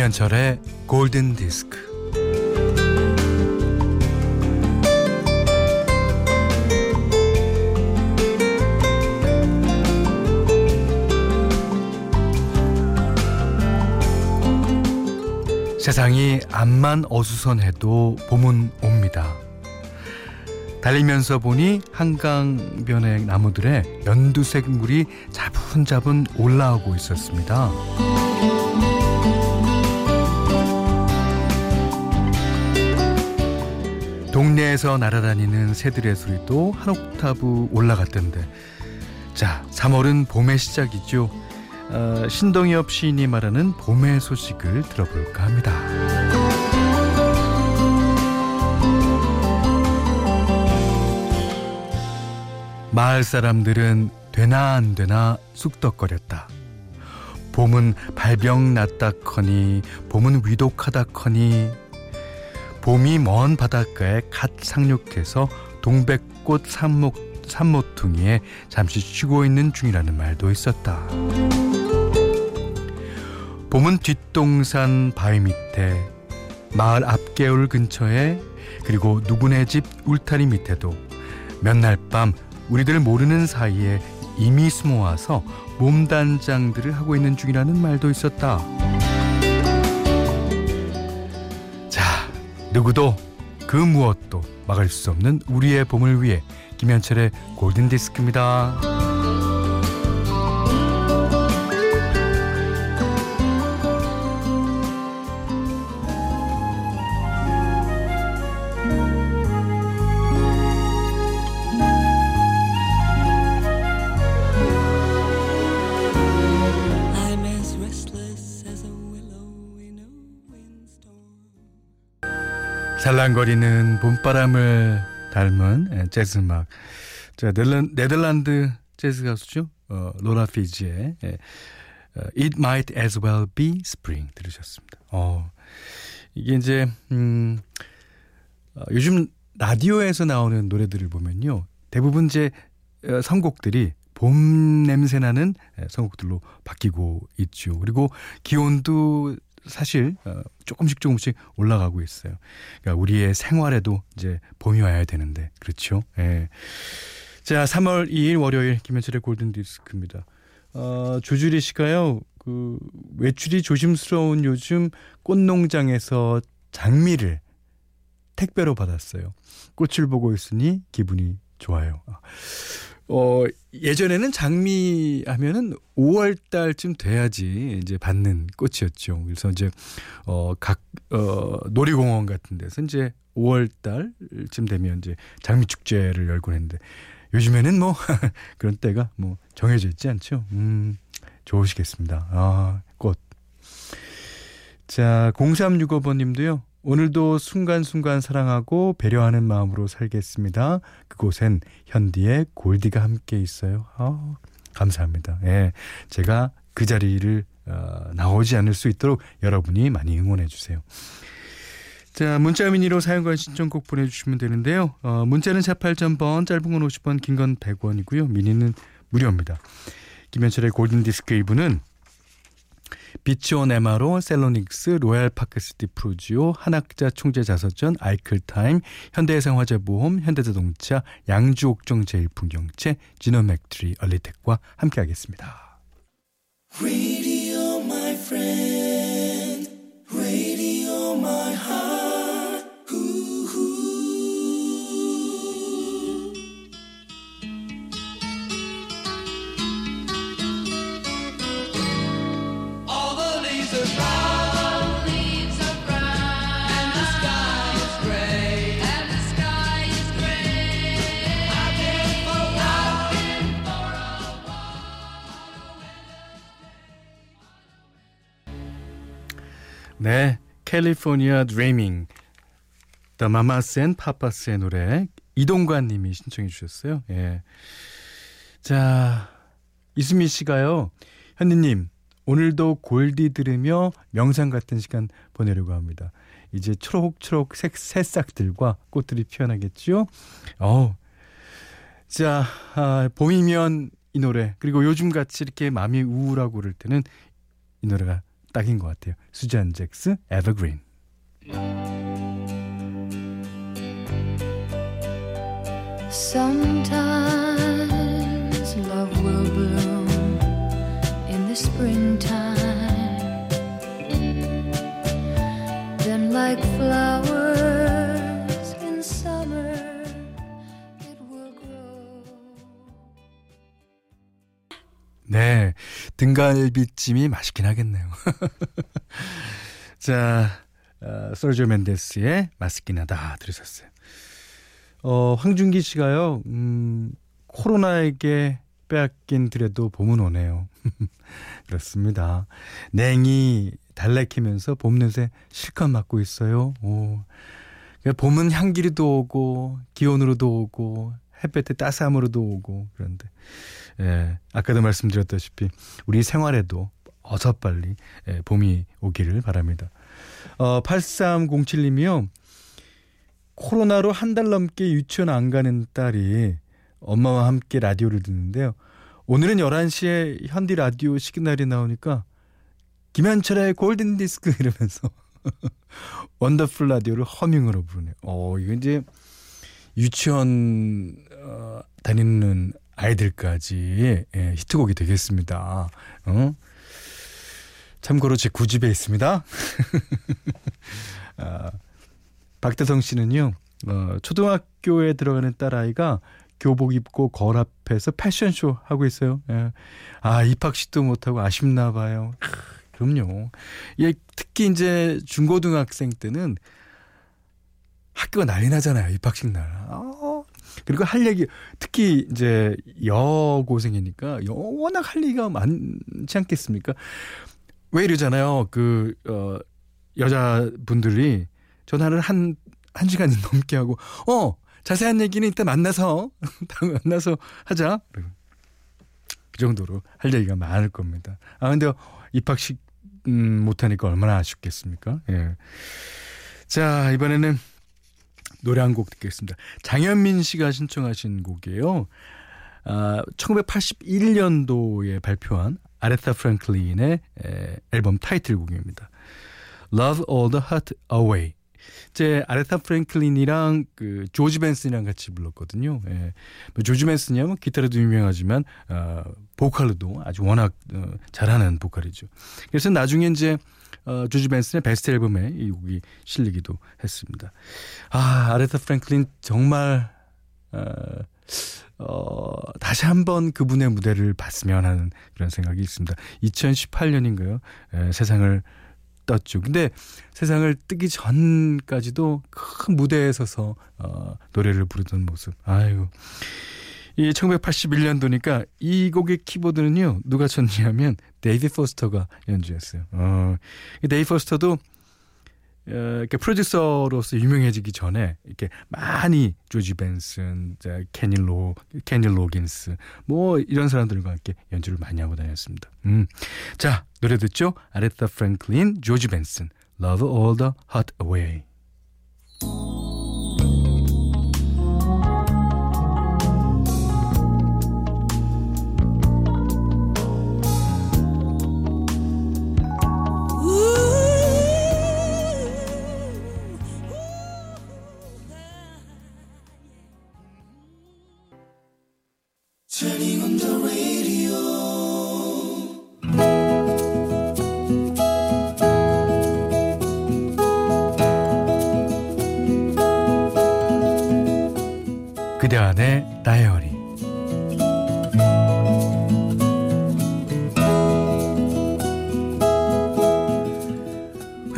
김현철의 골든 디스크. 세상이 암만 어수선해도 봄은 옵니다. 달리면서 보니 한강변의 나무들의 연두색 물이 자분자분 올라오고 있었습니다. 동네에서 날아다니는 새들의 소리도 한 옥타브 올라갔던데 자 3월은 봄의 시작이죠. 어, 신동엽 시인이 말하는 봄의 소식을 들어볼까 합니다. 마을 사람들은 되나 안 되나 쑥덕거렸다. 봄은 발병 났다커니 봄은 위독하다커니 봄이 먼 바닷가에 갓 상륙해서 동백꽃 산목, 산모퉁이에 잠시 쉬고 있는 중이라는 말도 있었다. 봄은 뒷동산 바위 밑에 마을 앞개울 근처에 그리고 누구네 집 울타리 밑에도 몇 날 밤 우리들 모르는 사이에 이미 숨어와서 몸단장들을 하고 있는 중이라는 말도 있었다. 누구도 그 무엇도 막을 수 없는 우리의 봄을 위해 김현철의 골든 디스크입니다. 살랑거리는 봄바람을 닮은 예, 재즈 음악. 자, 네덜란, 네덜란드 재즈 가수죠. 어, 로라 피지의 예, 어, It Might As Well Be Spring 들으셨습니다. 어, 이게 이제 음, 어, 요즘 라디오에서 나오는 노래들을 보면요. 대부분 이제 어, 선곡들이 봄 냄새 나는 예, 선곡들로 바뀌고 있죠. 그리고 기온도 사실 어, 조금씩 조금씩 올라가고 있어요. 그러니까 우리의 생활에도 이제 봄이 와야 되는데 그렇죠. 예. 자, 3월 2일 월요일 김현철의 골든 디스크입니다. 어, 조주리 씨가요. 그 외출이 조심스러운 요즘 꽃농장에서 장미를 택배로 받았어요. 꽃을 보고 있으니 기분이 좋아요. 어, 예전에는 장미 하면은 5월 달쯤 돼야지 이제 받는 꽃이었죠. 그래서 이제 어, 각 어, 놀이공원 같은 데서 이제 5월 달쯤 되면 이제 장미 축제를 열곤 했는데 요즘에는 뭐 그런 때가 뭐 정해져 있지 않죠. 음, 좋으시겠습니다. 아, 꽃. 자, 0365번 님도요. 오늘도 순간순간 사랑하고 배려하는 마음으로 살겠습니다. 그곳엔 현디의 골디가 함께 있어요. 아, 감사합니다. 예. 제가 그 자리를 어, 나오지 않을 수 있도록 여러분이 많이 응원해 주세요. 자, 문자 미니로 사용과 신청곡 보내주시면 되는데요. 어, 문자는 48,000번, 짧은 건 50원, 긴 건 100원이고요. 미니는 무료입니다. 김현철의 골든디스크 1부는 비치온 에마로, 셀로닉스, 로얄파크시티 프루지오, 한학자 총재자서전, 아이클타임, 현대해상화재보험, 현대자동차, 양주옥정 제일풍경채, 지노맥트리, 얼리텍과 함께하겠습니다. Radio, 네, 캘리포니아 드리밍 The Mamas and Papas의 노래 이동관 님이 신청해 주셨어요. 예. 자, 이수미 씨가요. 현디 님, 오늘도 골디 들으며 명상 같은 시간 보내려고 합니다. 이제 초록초록 색, 새싹들과 꽃들이 피어나겠죠? 어 자, 아, 봄이면 이 노래, 그리고 요즘 같이 이렇게 마음이 우울하고 그럴 때는 이 노래가 딱인 것 같아요. 수잔 잭스 에버그린. Sometimes 등갈비찜이 맛있긴 하겠네요. 자, 어, 솔저 맨데스의 맛있긴 하다 들으셨어요. 어, 황준기 씨가요, 음, 코로나에게 빼앗긴 드려도 봄은 오네요. 그렇습니다. 냉이 달래키면서 봄 냄새 실컷 맡고 있어요. 오. 그러니까 봄은 향기로도 오고, 기온으로도 오고, 햇볕의 따스함으로도 오고, 그런데, 예, 아까도 말씀드렸다시피, 우리 생활에도 어서 빨리, 예, 봄이 오기를 바랍니다. 어, 8307님이요. 코로나로 한 달 넘게 유치원 안 가는 딸이 엄마와 함께 라디오를 듣는데요. 오늘은 11시에 현디 라디오 시그널이 나오니까 김현철의 골든 디스크 이러면서 Wonderful 라디오를 허밍으로 부르네요. 어, 이거 이제 유치원 어, 다니는 아이들까지 예, 히트곡이 되겠습니다. 어? 참고로 제 구집에 있습니다. 아, 박대성 씨는요, 어, 초등학교에 들어가는 딸아이가 교복 입고 거울 앞에서 패션쇼 하고 있어요. 예. 아, 입학식도 못하고 아쉽나 봐요. 크, 그럼요. 예, 특히 이제 중고등학생 때는 학교가 난리 나잖아요. 입학식 날. 아, 그리고 할 얘기, 특히 이제 여고생이니까 여- 워낙 할 얘기가 많지 않겠습니까? 왜 이러잖아요. 그, 어, 여자분들이 전화를 한, 한 시간 넘게 하고, 어, 자세한 얘기는 이따 만나서, 다음에 만나서 하자. 그 정도로 할 얘기가 많을 겁니다. 아, 근데 입학식, 음, 못하니까 얼마나 아쉽겠습니까? 예. 자, 이번에는 노래 한 곡 듣겠습니다. 장현민 씨가 신청하신 곡이에요. 아, 1981년도에 발표한 아레타 프랭클린의 에, 앨범 타이틀곡입니다. Love All the Hurt Away. 제 아레타 프랭클린이랑 그 조지 벤슨이랑 같이 불렀거든요. 예. 뭐 조지 벤슨이야 뭐 기타로도 유명하지만 어, 보컬로도 아주 워낙 어, 잘하는 보컬이죠. 그래서 나중에 이제 어, 조지 벤슨의 베스트 앨범에 이 곡이 실리기도 했습니다. 아 아레타 프랭클린 정말 어, 어, 다시 한번 그분의 무대를 봤으면 하는 그런 생각이 있습니다. 2018년인가요? 에, 세상을 떴죠. 근데 세상을 뜨기 전까지도 큰 무대에 서서 어, 노래를 부르던 모습. 아이고. 이 1981년도니까 이 곡의 키보드는요 누가 쳤냐면 데이비드 포스터가 연주했어요. 어, 이 데이비드 포스터도 어, 이렇게 프로듀서로서 유명해지기 전에 이렇게 많이 조지 벤슨, 자, 케니 로, 케니 로긴스 뭐 이런 사람들과 함께 연주를 많이 하고 다녔습니다. 음. 자 노래 듣죠? 아레타 프랭클린, 조지 벤슨, Love All the Hurt Away.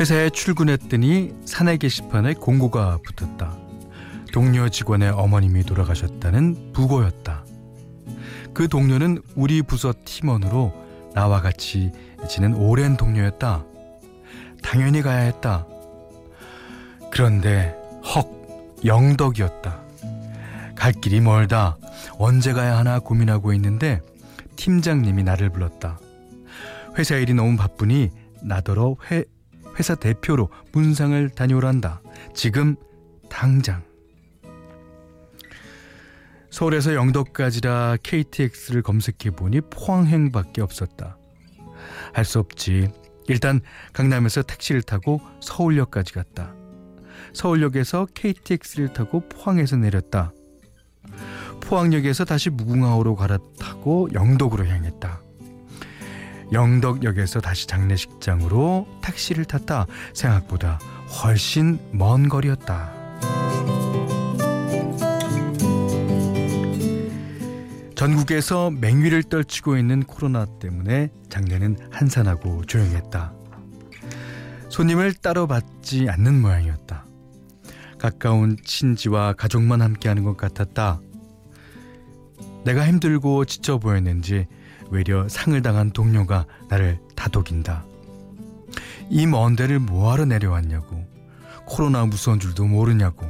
회사에 출근했더니 사내 게시판에 공고가 붙었다. 동료 직원의 어머님이 돌아가셨다는 부고였다. 그 동료는 우리 부서 팀원으로 나와 같이 지낸 오랜 동료였다. 당연히 가야 했다. 그런데 헉 영덕이었다. 갈 길이 멀다. 언제 가야 하나 고민하고 있는데 팀장님이 나를 불렀다. 회사 일이 너무 바쁘니 나더러 회, 회사 대표로 문상을 다녀오란다. 지금 당장. 서울에서 영덕까지라 KTX를 검색해 보니 포항행밖에 없었다. 할 수 없지. 일단 강남에서 택시를 타고 서울역까지 갔다. 서울역에서 KTX를 타고 포항에서 내렸다. 포항역에서 다시 무궁화호로 갈아타고 영덕으로 향했다. 영덕역에서 다시 장례식장으로 택시를 탔다. 생각보다 훨씬 먼 거리였다. 전국에서 맹위를 떨치고 있는 코로나 때문에 장례는 한산하고 조용했다. 손님을 따로 받지 않는 모양이었다. 가까운 친지와 가족만 함께하는 것 같았다. 내가 힘들고 지쳐 보였는지 외려 상을 당한 동료가 나를 다독인다. 이 먼 데를 뭐하러 내려왔냐고. 코로나 무서운 줄도 모르냐고.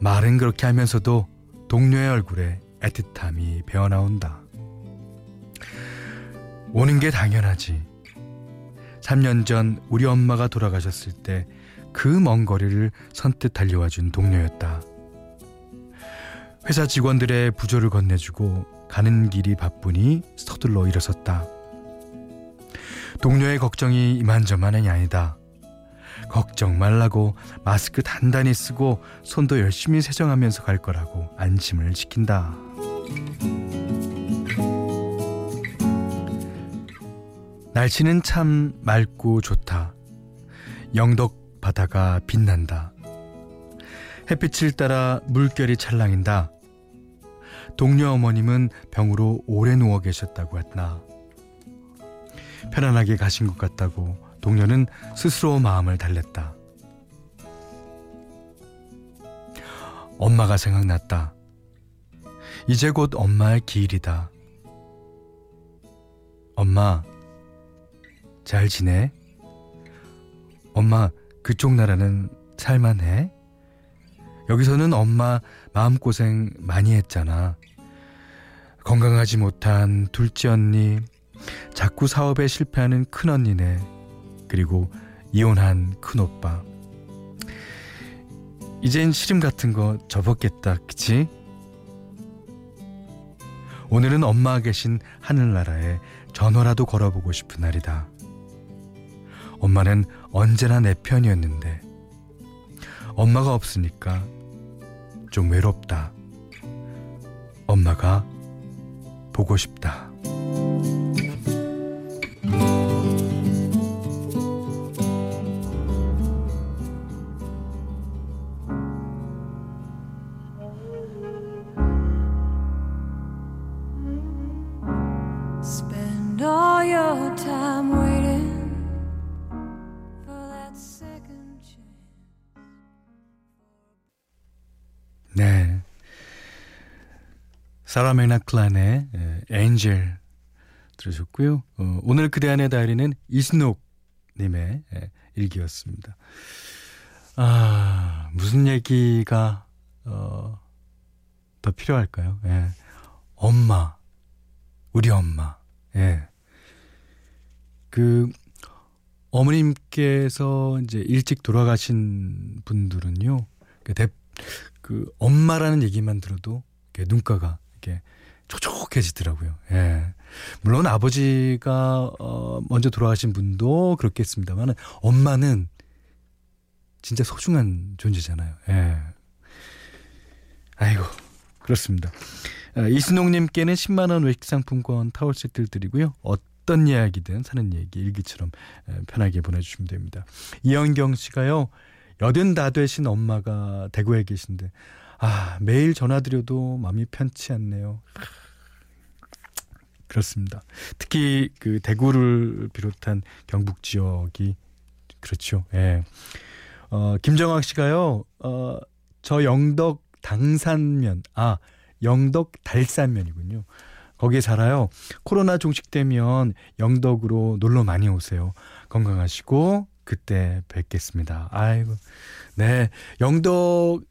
말은 그렇게 하면서도 동료의 얼굴에 애틋함이 배어나온다. 오는 게 당연하지. 3년 전 우리 엄마가 돌아가셨을 때 그 먼 거리를 선뜻 달려와 준 동료였다. 회사 직원들의 부조를 건네주고 가는 길이 바쁘니 서둘러 일어섰다. 동료의 걱정이 이만저만이 아니다. 걱정 말라고 마스크 단단히 쓰고 손도 열심히 세정하면서 갈 거라고 안심을 시킨다. 날씨는 참 맑고 좋다. 영덕 바다가 빛난다. 햇빛을 따라 물결이 찰랑인다. 동료 어머님은 병으로 오래 누워 계셨다고 했나. 편안하게 가신 것 같다고 동료는 스스로 마음을 달랬다. 엄마가 생각났다. 이제 곧 엄마의 기일이다. 엄마, 잘 지내? 엄마, 그쪽 나라는 살만해? 여기서는 엄마 마음고생 많이 했잖아. 건강하지 못한 둘째 언니, 자꾸 사업에 실패하는 큰 언니네, 그리고 이혼한 큰 오빠. 이젠 시름 같은 거 접었겠다, 그치? 오늘은 엄마가 계신 하늘나라에 전화라도 걸어보고 싶은 날이다. 엄마는 언제나 내 편이었는데, 엄마가 없으니까 좀 외롭다. 엄마가 보고 싶다. 사라 맥락클란의 예, 엔젤 들으셨고요. 어, 오늘 그대 안의 다이리는 이스녹 님의 예, 일기였습니다. 아, 무슨 얘기가 어, 더 필요할까요? 예. 엄마. 우리 엄마. 예. 그 어머님께서 이제 일찍 돌아가신 분들은요. 그, 대, 그 엄마라는 얘기만 들어도 눈가가 이렇게 촉촉해지더라고요. 예. 물론 아버지가 어 먼저 돌아가신 분도 그렇겠습니다만 엄마는 진짜 소중한 존재잖아요. 예. 아이고 그렇습니다. 아, 이순옥님께는 10만 원 외식 상품권 타월 세트를 드리고요. 어떤 이야기든 사는 얘기 일기처럼 에, 편하게 보내주시면 됩니다. 이영경 씨가요. 여든 다 되신 엄마가 대구에 계신데 아 매일 전화드려도 마음이 편치 않네요. 그렇습니다. 특히 그 대구를 비롯한 경북 지역이 그렇죠. 예. 어, 김정학 씨가요. 어, 저 영덕 당산면 아 영덕 달산면이군요. 거기에 살아요. 코로나 종식되면 영덕으로 놀러 많이 오세요. 건강하시고 그때 뵙겠습니다. 아이고. 네. 영덕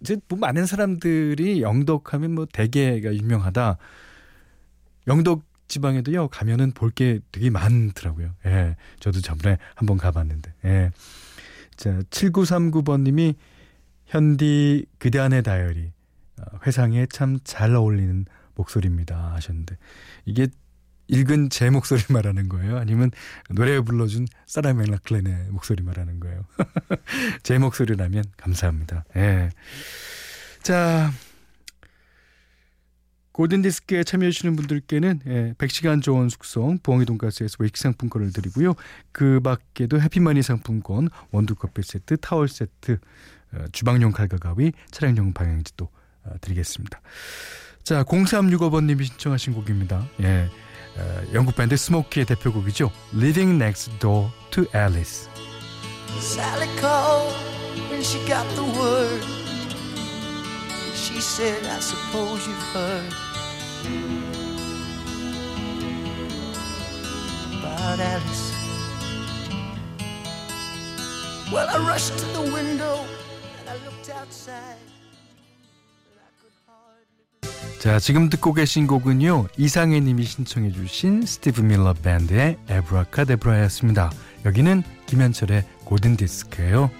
이제 뭐 많은 사람들이 영덕하면 뭐 대게가 유명하다. 영덕 지방에도요 가면은 볼 게 되게 많더라고요. 예. 저도 저번에 한번 가봤는데. 예. 자, 7939번님이 현디 그대 안의 다이어리 어, 회상에 참 잘 어울리는 목소리입니다 하셨는데 이게 읽은 제 목소리 말하는 거예요? 아니면 노래 불러준 사라 맥락클랜의 목소리 말하는 거예요? 제 목소리라면 감사합니다. 예. 자, 골든디스크에 참여해주시는 분들께는 예, 100시간 좋은 숙성 부엉이 돈가스에서 웨이크 상품권을 드리고요. 그 밖에도 해피머니 상품권, 원두커피 세트, 타월 세트, 어, 주방용 칼과 가위, 차량용 방향지도 어, 드리겠습니다. 자, 0365번님이 신청하신 곡입니다. 예, 어, 영국 밴드 스모키의 대표곡이죠. Living Next Door to Alice. Sally called when she got the word. She said, I suppose you've heard about Alice. Well, I rushed to the window and I looked outside. 자, 지금 듣고 계신 곡은요. 이상해 님이 신청해 주신 스티브 밀러 밴드의 에브라카데브라였습니다. 여기는 김현철의 골든 디스크예요.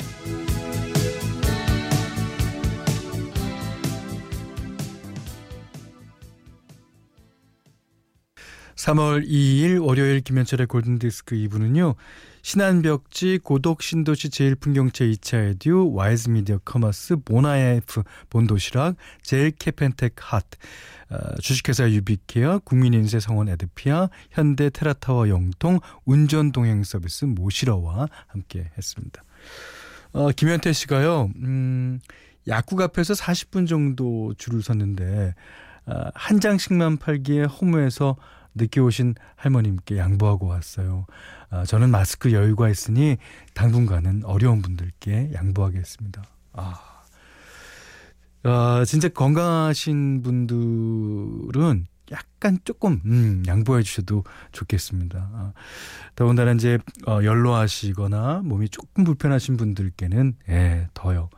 3월 2일 월요일 김현철의 골든디스크 2부는요. 신한벽지 고독 신도시 제일풍경채 2차 에듀 와이즈 미디어 커머스 모나에프 본도시락 제일 케펜텍 핫 어, 주식회사 유비케어 국민인세 성원 에드피아 현대 테라타워 영통 운전 동행 서비스 모시러와 함께 했습니다. 어, 김현태 씨가요. 음, 약국 앞에서 40분 정도 줄을 섰는데 어, 한 장씩만 팔기에 허무해서 늦게 오신 할머님께 양보하고 왔어요. 아, 저는 마스크 여유가 있으니 당분간은 어려운 분들께 양보하겠습니다. 아, 아, 진짜 건강하신 분들은 약간 조금 음, 양보해 주셔도 좋겠습니다. 아, 더군다나 이제 어, 연로하시거나 몸이 조금 불편하신 분들께는 예, 더요.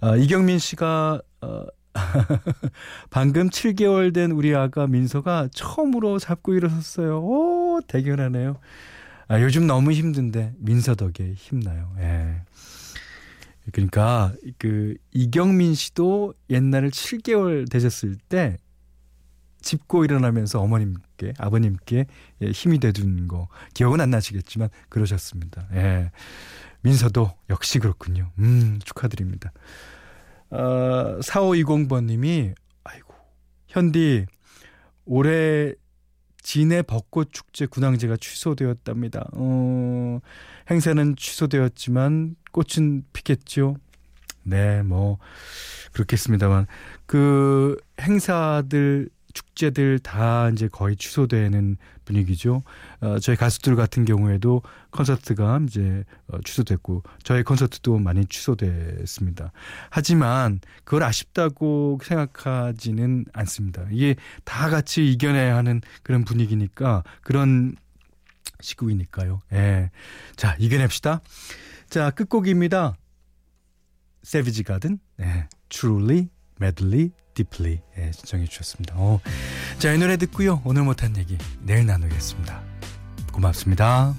아, 이경민 씨가 어, 방금 7개월 된 우리 아가 민서가 처음으로 잡고 일어섰어요. 오, 대견하네요. 아, 요즘 너무 힘든데 민서 덕에 힘나요. 예. 그러니까 그 이경민 씨도 옛날에 7개월 되셨을 때 짚고 일어나면서 어머님께 아버님께 예, 힘이 돼준 거 기억은 안 나시겠지만 그러셨습니다. 예. 민서도 역시 그렇군요. 음, 축하드립니다. 어, 4520번님이 아이고 현디 올해 진해 벚꽃 축제 군항제가 취소되었답니다. 어, 행사는 취소되었지만 꽃은 피겠죠. 네, 뭐 그렇겠습니다만 그 행사들 축제들 다 이제 거의 취소되는 분위기죠. 어, 저희 가수들 같은 경우에도 콘서트가 이제 어, 취소됐고 저희 콘서트도 많이 취소됐습니다. 하지만 그걸 아쉽다고 생각하지는 않습니다. 이게 다 같이 이겨내야 하는 그런 분위기니까 그런 시국이니까요. 예. 자, 이겨냅시다. 자, 끝곡입니다. 세비지 가든, 네, Truly, Madly, Deeply 예, 신청해 주셨습니다. 어. 자, 이 노래 듣고요. 오늘 못한 얘기 내일 나누겠습니다. 고맙습니다.